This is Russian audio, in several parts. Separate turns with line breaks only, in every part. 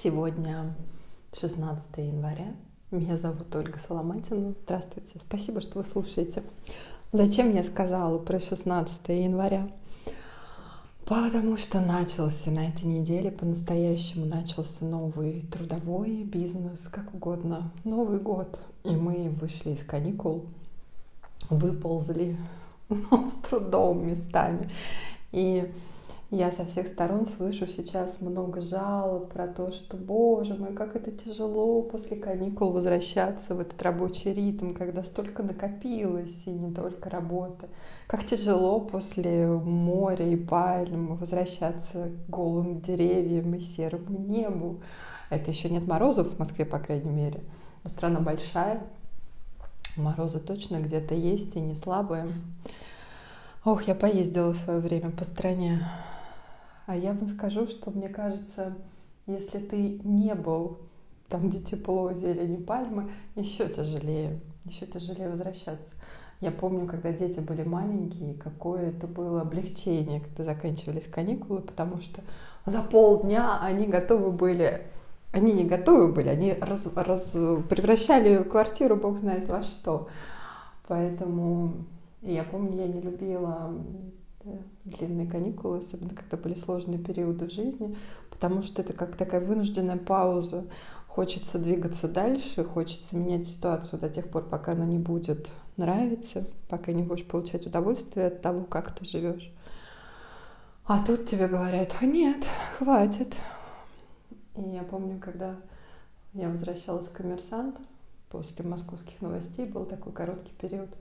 Сегодня 16 января. Меня зовут Ольга Соломатина. Здравствуйте. Спасибо, что вы слушаете. Зачем я сказала про 16 января? Потому что начался на этой неделе по-настоящему начался новый трудовой бизнес, как угодно, Новый год. И мы вышли из каникул, выползли с трудом местами. И я со всех сторон слышу сейчас много жалоб про то, что, боже мой, как это тяжело после каникул возвращаться в этот рабочий ритм, когда столько накопилось, и не только работа. Как тяжело после моря и пальм возвращаться к голым деревьям и серому небу. Это еще нет морозов в Москве, по крайней мере. Но страна большая, морозы точно где-то есть и не слабые. Ох, я поездила в свое время по стране. А я вам скажу, что мне кажется, если ты не был там, где тепло, зелень пальмы, еще тяжелее, еще тяжелее возвращаться. Я помню, когда дети были маленькие, какое это было облегчение, когда заканчивались каникулы, потому что за полдня они готовы были, они не готовы были, они раз, раз, превращали квартиру, бог знает во что. Поэтому я помню, я не любила длинные каникулы, особенно когда были сложные периоды в жизни, потому что это как такая вынужденная пауза. Хочется двигаться дальше, хочется менять ситуацию до тех пор, пока она не будет нравиться, пока не будешь получать удовольствие от того, как ты живешь. А тут тебе говорят, нет, хватит. И я помню, когда я возвращалась в коммерсант, после московских новостей был такой короткий период –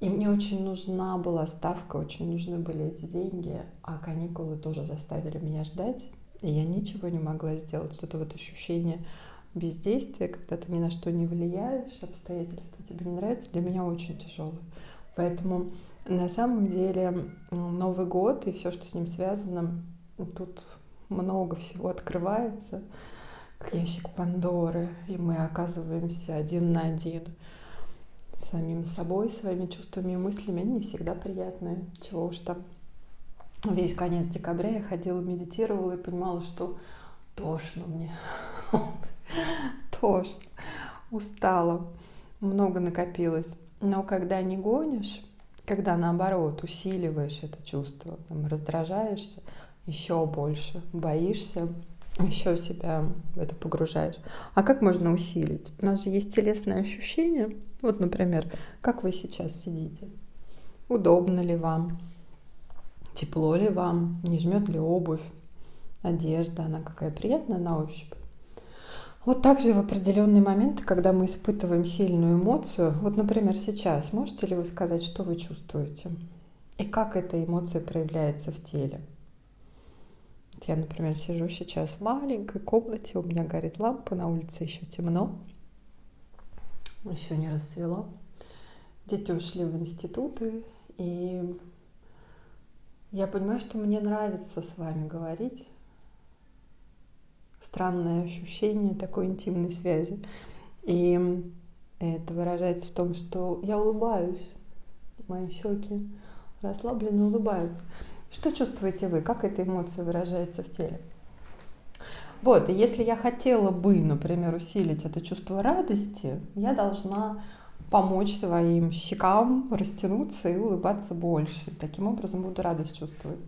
и мне очень нужна была ставка, очень нужны были эти деньги, а каникулы тоже заставили меня ждать, и я ничего не могла сделать. Что-то вот ощущение бездействия, когда ты ни на что не влияешь, обстоятельства тебе не нравятся, для меня очень тяжелое. Поэтому на самом деле Новый год и все, что с ним связано, тут много всего открывается, как ящик Пандоры, и мы оказываемся один на один самим собой, своими чувствами и мыслями, они не всегда приятные. Чего уж там. Весь конец декабря я ходила, медитировала и понимала, что тошно мне. Тошно. Устала. Много накопилось. Но когда не гонишь, когда наоборот усиливаешь это чувство, раздражаешься еще больше, боишься, еще себя в это погружаешь. А как можно усилить? У нас же есть телесное ощущение. Вот, например, как вы сейчас сидите? Удобно ли вам? Тепло ли вам? Не жмет ли обувь? Одежда, она какая приятная на ощупь. Вот так же в определенные моменты, когда мы испытываем сильную эмоцию, вот, например, сейчас, можете ли вы сказать, что вы чувствуете? И как эта эмоция проявляется в теле? Я, например, сижу сейчас в маленькой комнате, у меня горит лампа, на улице еще темно, еще не рассвело. Дети ушли в институты, и я понимаю, что мне нравится с вами говорить. Странное ощущение такой интимной связи. И это выражается в том, что я улыбаюсь, мои щеки расслабленно улыбаются. Что чувствуете вы? Как эта эмоция выражается в теле? Вот, и если я хотела бы, например, усилить это чувство радости, я должна помочь своим щекам растянуться и улыбаться больше. Таким образом буду радость чувствовать.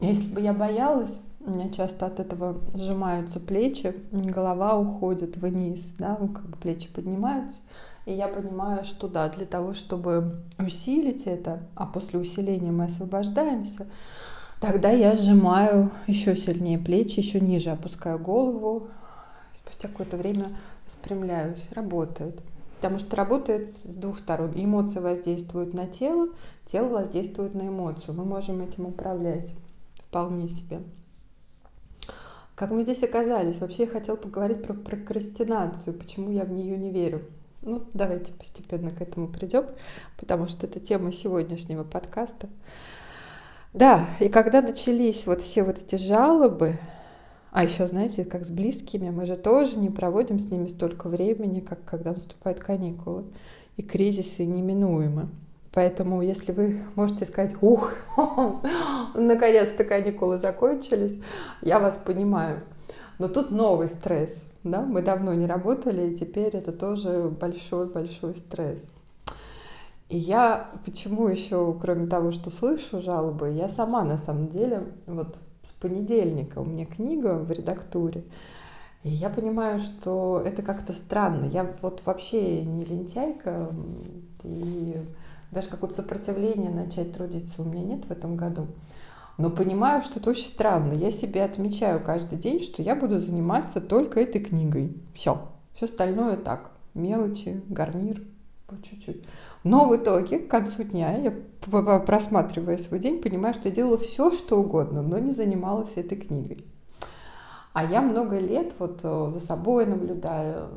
Если бы я боялась, у меня часто от этого сжимаются плечи, голова уходит вниз, да, как бы плечи поднимаются. И я понимаю, что да, для того, чтобы усилить это, а после усиления мы освобождаемся, тогда я сжимаю еще сильнее плечи, еще ниже опускаю голову. Спустя какое-то время спрямляюсь. Работает. Потому что работает с двух сторон. Эмоции воздействуют на тело, тело воздействует на эмоцию. Мы можем этим управлять вполне себе. Как мы здесь оказались? Вообще я хотела поговорить про прокрастинацию, почему я в нее не верю. Ну, давайте постепенно к этому придем, потому что это тема сегодняшнего подкаста. Да, и когда начались вот все вот эти жалобы, а еще, знаете, как с близкими, мы же тоже не проводим с ними столько времени, как когда наступают каникулы. И кризисы неминуемы. Поэтому, если вы можете сказать, ух, наконец-то каникулы закончились, я вас понимаю. Но тут новый стресс, да, мы давно не работали, и теперь это тоже большой-большой стресс. И я почему еще, кроме того, что слышу жалобы, я сама на самом деле, вот с понедельника у меня книга в редактуре, и я понимаю, что это как-то странно. Я вот вообще не лентяйка, и даже какое-то сопротивление начать трудиться у меня нет в этом году. Но понимаю, что это очень странно. Я себе отмечаю каждый день, что я буду заниматься только этой книгой. Все. Все остальное так. Мелочи, гарнир, по чуть-чуть. Но в итоге, к концу дня, я, просматривая свой день, понимаю, что я делала все, что угодно, но не занималась этой книгой. А я много лет вот э, за собой наблюдаю,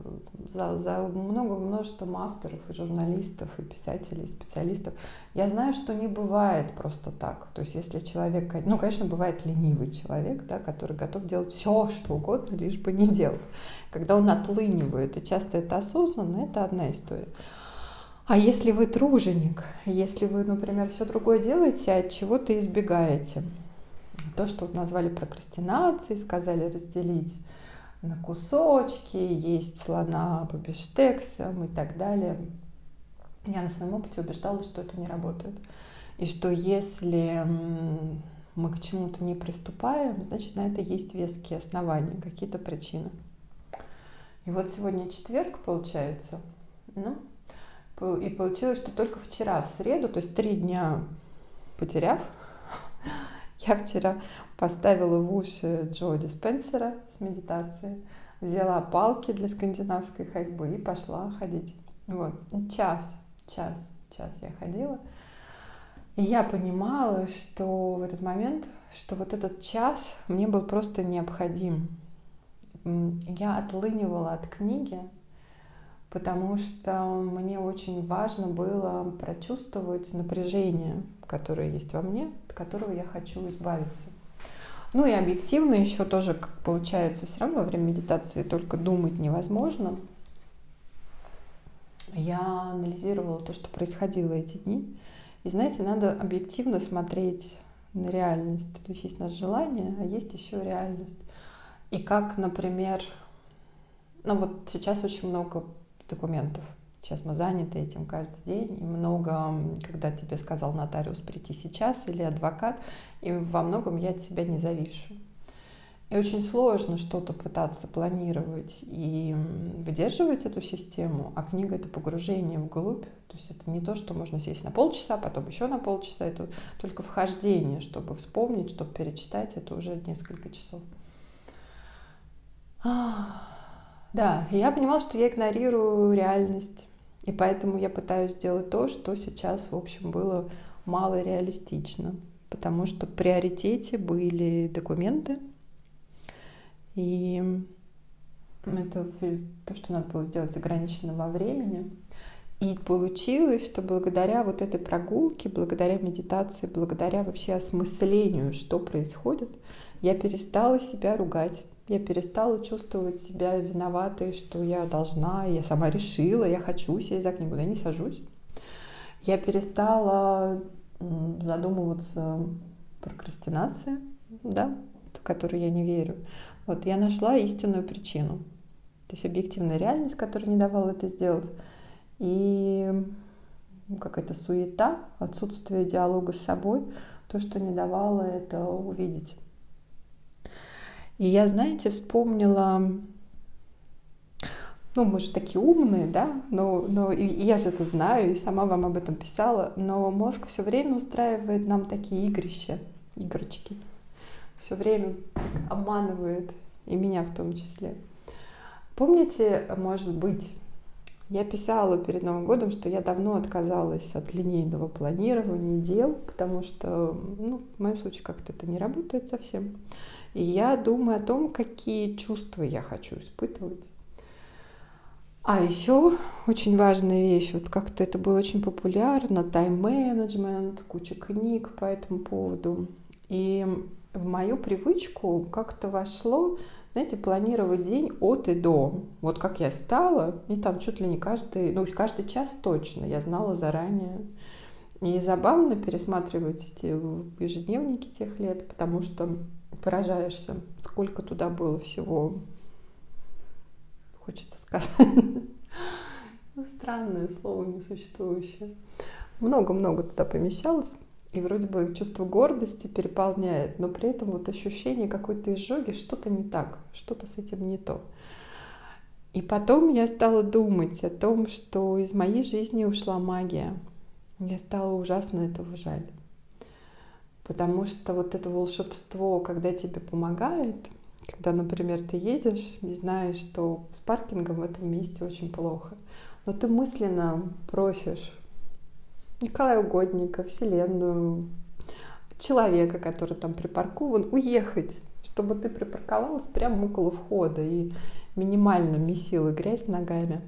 за, за много множеством авторов и журналистов, и писателей, и специалистов. Я знаю, что не бывает просто так. То есть если человек, ну, конечно, бывает ленивый человек, да, который готов делать все, что угодно, лишь бы не делать. Когда он отлынивает, и часто это осознанно, это одна история. А если вы труженик, если вы, например, все другое делаете, а от чего-то избегаете, то, что назвали прокрастинацией, сказали разделить на кусочки, есть слона по бифштексам и так далее. Я на своем опыте убеждалась, что это не работает. И что если мы к чему-то не приступаем, значит, на это есть веские основания, какие-то причины. И вот сегодня четверг, получается. Ну, и получилось, что только вчера, в среду, то есть три дня потеряв, я вчера поставила в уши Джо Диспенсера с медитацией, взяла палки для скандинавской ходьбы и пошла ходить. Вот, час, час, час я ходила. И я понимала, что в этот момент, что вот этот час мне был просто необходим. Я отлынивала от книги, потому что мне очень важно было прочувствовать напряжение, которое есть во мне, которого я хочу избавиться. Ну и объективно еще тоже, как получается, все равно во время медитации только думать невозможно. Я анализировала то, что происходило эти дни. И знаете, надо объективно смотреть на реальность. То есть есть наше желание, а есть еще реальность. И как, например, ну вот сейчас очень много документов. Сейчас мы заняты этим каждый день, и много, когда тебе сказал нотариус прийти сейчас или адвокат, и во многом я от себя не завишу. И очень сложно что-то пытаться планировать и выдерживать эту систему, а книга — это погружение вглубь. То есть это не то, что можно сесть на полчаса, потом еще на полчаса. Это только вхождение, чтобы вспомнить, чтобы перечитать. Это уже несколько часов. Да, я понимала, что я игнорирую реальность. И поэтому я пытаюсь сделать то, что сейчас, в общем, было мало реалистично. Потому что в приоритете были документы. И это то, что надо было сделать ограничено во времени. И получилось, что благодаря вот этой прогулке, благодаря медитации, благодаря вообще осмыслению, что происходит, я перестала себя ругать я перестала чувствовать себя виноватой, что я должна, я сама решила, я хочу сесть за книгу, я не сажусь. Я перестала задумываться прокрастинация, да, в которую я не верю. Вот я нашла истинную причину. То есть объективная реальность, которая не давала это сделать. И какая-то суета, отсутствие диалога с собой, то, что не давало это увидеть. И я, знаете, вспомнила, ну, мы же такие умные, да, но, но и, и я же это знаю, и сама вам об этом писала, но мозг все время устраивает нам такие игрища, игрочки. Все время обманывает, и меня в том числе. Помните, может быть, я писала перед Новым годом, что я давно отказалась от линейного планирования дел, потому что, ну, в моем случае как-то это не работает совсем. И я думаю о том, какие чувства я хочу испытывать. А еще очень важная вещь, вот как-то это было очень популярно, тайм-менеджмент, куча книг по этому поводу. И в мою привычку как-то вошло, знаете, планировать день от и до. Вот как я стала, и там чуть ли не каждый, ну, каждый час точно, я знала заранее. И забавно пересматривать эти ежедневники тех лет, потому что поражаешься, сколько туда было всего, хочется сказать, странное слово несуществующее. Много-много туда помещалось, и вроде бы чувство гордости переполняет, но при этом вот ощущение какой-то изжоги, что-то не так, что-то с этим не то. И потом я стала думать о том, что из моей жизни ушла магия. Я стала ужасно этого жаль. Потому что вот это волшебство, когда тебе помогает, когда, например, ты едешь и знаешь, что с паркингом в этом месте очень плохо, но ты мысленно просишь Николая Угодника, Вселенную, человека, который там припаркован, уехать, чтобы ты припарковалась прямо около входа и минимально месила грязь ногами,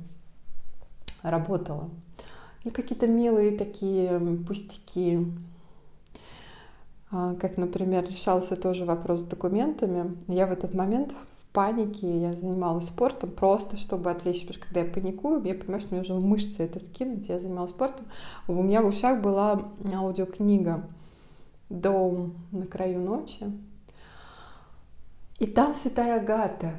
работала. И какие-то милые такие пустяки, как, например, решался тоже вопрос с документами. Я в этот момент в панике, я занималась спортом просто, чтобы отвлечься, потому что когда я паникую, я понимаю, что мне уже мышцы это скинуть, я занималась спортом. У меня в ушах была аудиокнига «Дом на краю ночи», и там Святая Агата.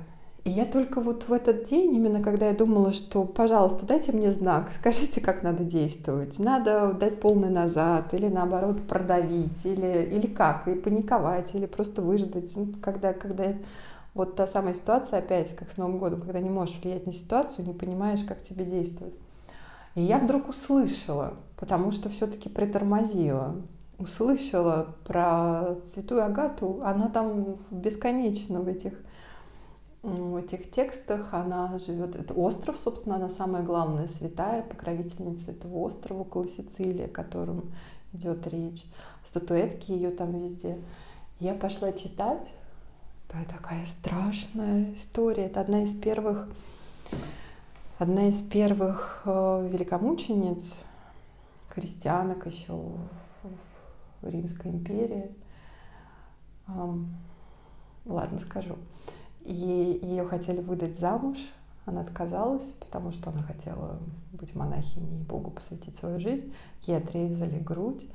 И я только вот в этот день, именно когда я думала, что, пожалуйста, дайте мне знак, скажите, как надо действовать. Надо дать полный назад, или наоборот продавить, или, или как, и паниковать, или просто выждать. Ну, когда, когда вот та самая ситуация, опять, как с Новым годом, когда не можешь влиять на ситуацию, не понимаешь, как тебе действовать. И я вдруг услышала, потому что все-таки притормозила, услышала про Святую Агату, она там бесконечно в этих в этих текстах она живет. Это остров, собственно, она самая главная святая, покровительница этого острова около Сицилии, о котором идет речь. Статуэтки ее там везде. Я пошла читать. Это такая страшная история. Это одна из первых, одна из первых э, великомучениц, христианок еще в Римской империи. Ладно, скажу. И ее хотели выдать замуж, она отказалась, потому что она хотела быть монахиней и Богу посвятить свою жизнь. Ей отрезали грудь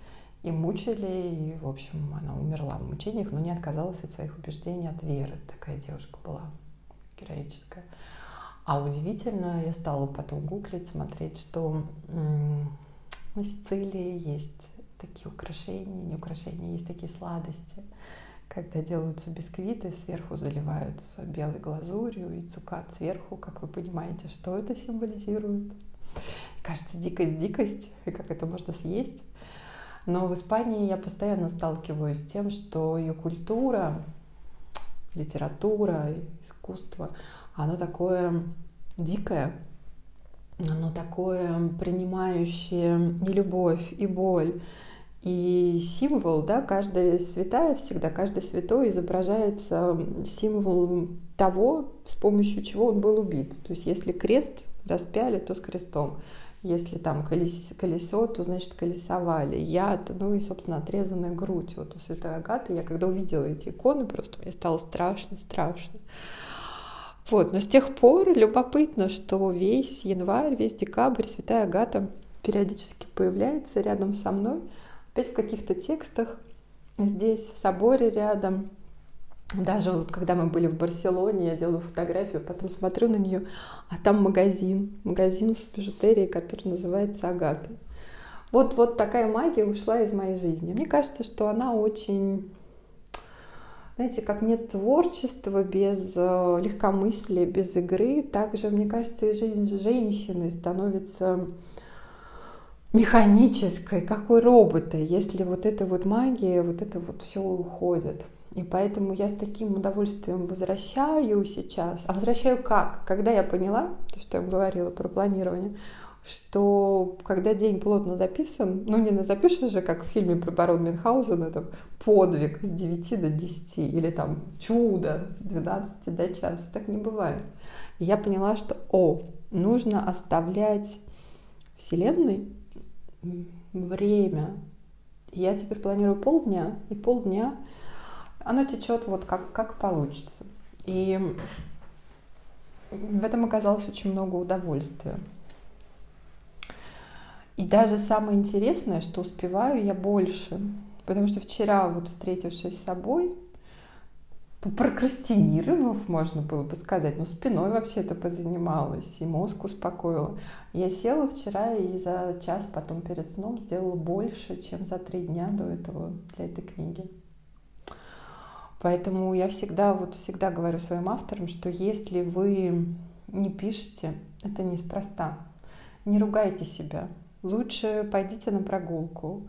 и мучили, и, в общем, она умерла в мучениях, но не отказалась от своих убеждений, от веры. Такая девушка была героическая. А удивительно, я стала потом гуглить, смотреть, что на Сицилии есть такие украшения, не украшения, есть такие сладости – когда делаются бисквиты, сверху заливаются белой глазурью и цукат сверху, как вы понимаете, что это символизирует. Кажется, дикость, дикость, и как это можно съесть. Но в Испании я постоянно сталкиваюсь с тем, что ее культура, литература, искусство, оно такое дикое, оно такое принимающее и любовь, и боль, и символ, да, каждая святая всегда, каждый святой изображается символом того, с помощью чего он был убит. То есть если крест распяли, то с крестом. Если там колесо, колесо то значит колесовали. Яд, ну и, собственно, отрезанная грудь. Вот у святой Агаты, я когда увидела эти иконы, просто мне стало страшно, страшно. Вот, но с тех пор любопытно, что весь январь, весь декабрь святая Агата периодически появляется рядом со мной – опять в каких-то текстах, здесь, в соборе рядом. Даже когда мы были в Барселоне, я делаю фотографию, потом смотрю на нее, а там магазин, магазин с бижутерией, который называется Агата. Вот, вот такая магия ушла из моей жизни. Мне кажется, что она очень знаете, как нет творчества без э, легкомыслия, без игры, также, мне кажется, и жизнь женщины становится механической, как у робота, если вот эта вот магия, вот это вот все уходит. И поэтому я с таким удовольствием возвращаю сейчас. А возвращаю как? Когда я поняла, то, что я говорила про планирование, что когда день плотно записан, ну не запишешь же, как в фильме про барон Мюнхгаузена, там подвиг с 9 до 10, или там чудо с 12 до часа, так не бывает. И я поняла, что, о, нужно оставлять Вселенной время. Я теперь планирую полдня, и полдня оно течет вот как, как получится. И в этом оказалось очень много удовольствия. И даже самое интересное, что успеваю я больше. Потому что вчера, вот встретившись с собой, прокрастинировав, можно было бы сказать, но спиной вообще-то позанималась, и мозг успокоила. Я села вчера и за час потом перед сном сделала больше, чем за три дня до этого для этой книги. Поэтому я всегда, вот всегда говорю своим авторам, что если вы не пишете, это неспроста. Не ругайте себя. Лучше пойдите на прогулку,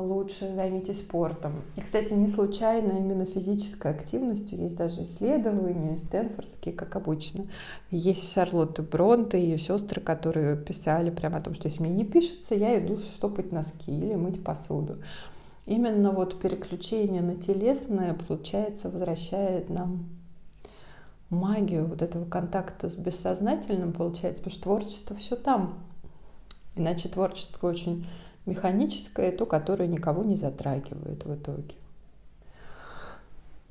лучше займитесь спортом. И, кстати, не случайно именно физической активностью есть даже исследования стэнфордские, как обычно. Есть Шарлотта Бронте и ее сестры, которые писали прямо о том, что если мне не пишется, я иду штопать носки или мыть посуду. Именно вот переключение на телесное, получается, возвращает нам магию вот этого контакта с бессознательным, получается, потому что творчество все там. Иначе творчество очень механическое, то, которое никого не затрагивает в итоге.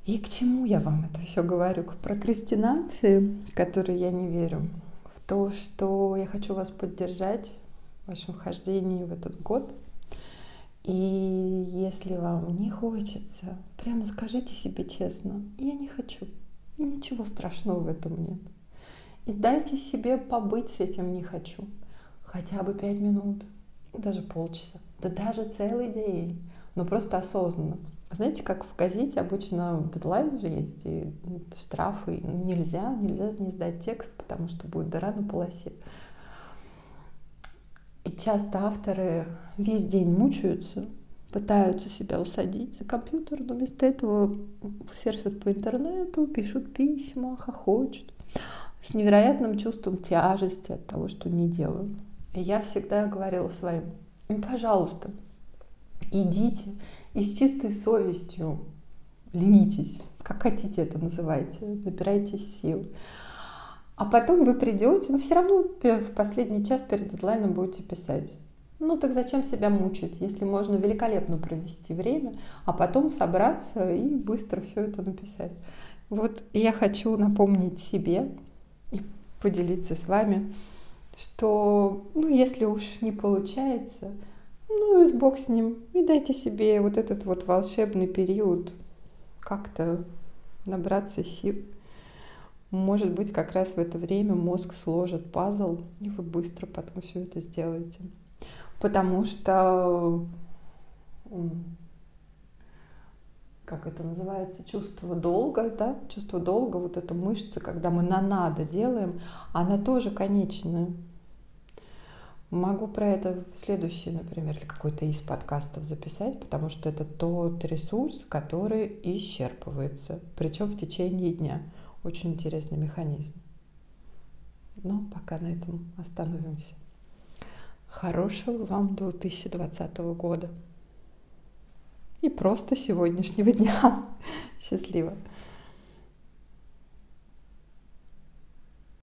И к чему я вам это все говорю? К прокрастинации, которой я не верю. В то, что я хочу вас поддержать в вашем хождении в этот год. И если вам не хочется, прямо скажите себе честно, я не хочу. И ничего страшного в этом нет. И дайте себе побыть с этим не хочу. Хотя бы пять минут, даже полчаса, да даже целый день, но просто осознанно. Знаете, как в газете обычно дедлайн же есть, и штрафы нельзя, нельзя не сдать текст, потому что будет дыра на полосе. И часто авторы весь день мучаются, пытаются себя усадить за компьютер, но вместо этого серфят по интернету, пишут письма, хохочут с невероятным чувством тяжести от того, что не делают. Я всегда говорила своим, «Ну, пожалуйста, идите и с чистой совестью ленитесь, как хотите это называйте, набирайтесь сил. А потом вы придете, но все равно в последний час перед дедлайном будете писать. Ну так зачем себя мучить, если можно великолепно провести время, а потом собраться и быстро все это написать. Вот я хочу напомнить себе и поделиться с вами, что, ну, если уж не получается, ну, и бог с ним, и дайте себе вот этот вот волшебный период как-то набраться сил. Может быть, как раз в это время мозг сложит пазл, и вы быстро потом все это сделаете. Потому что, как это называется, чувство долга, да, чувство долга, вот эта мышца, когда мы на надо делаем, она тоже конечная. Могу про это в следующий, например, или какой-то из подкастов записать, потому что это тот ресурс, который исчерпывается, причем в течение дня. Очень интересный механизм. Но пока на этом остановимся. Хорошего вам 2020 года. И просто сегодняшнего дня. Счастливо.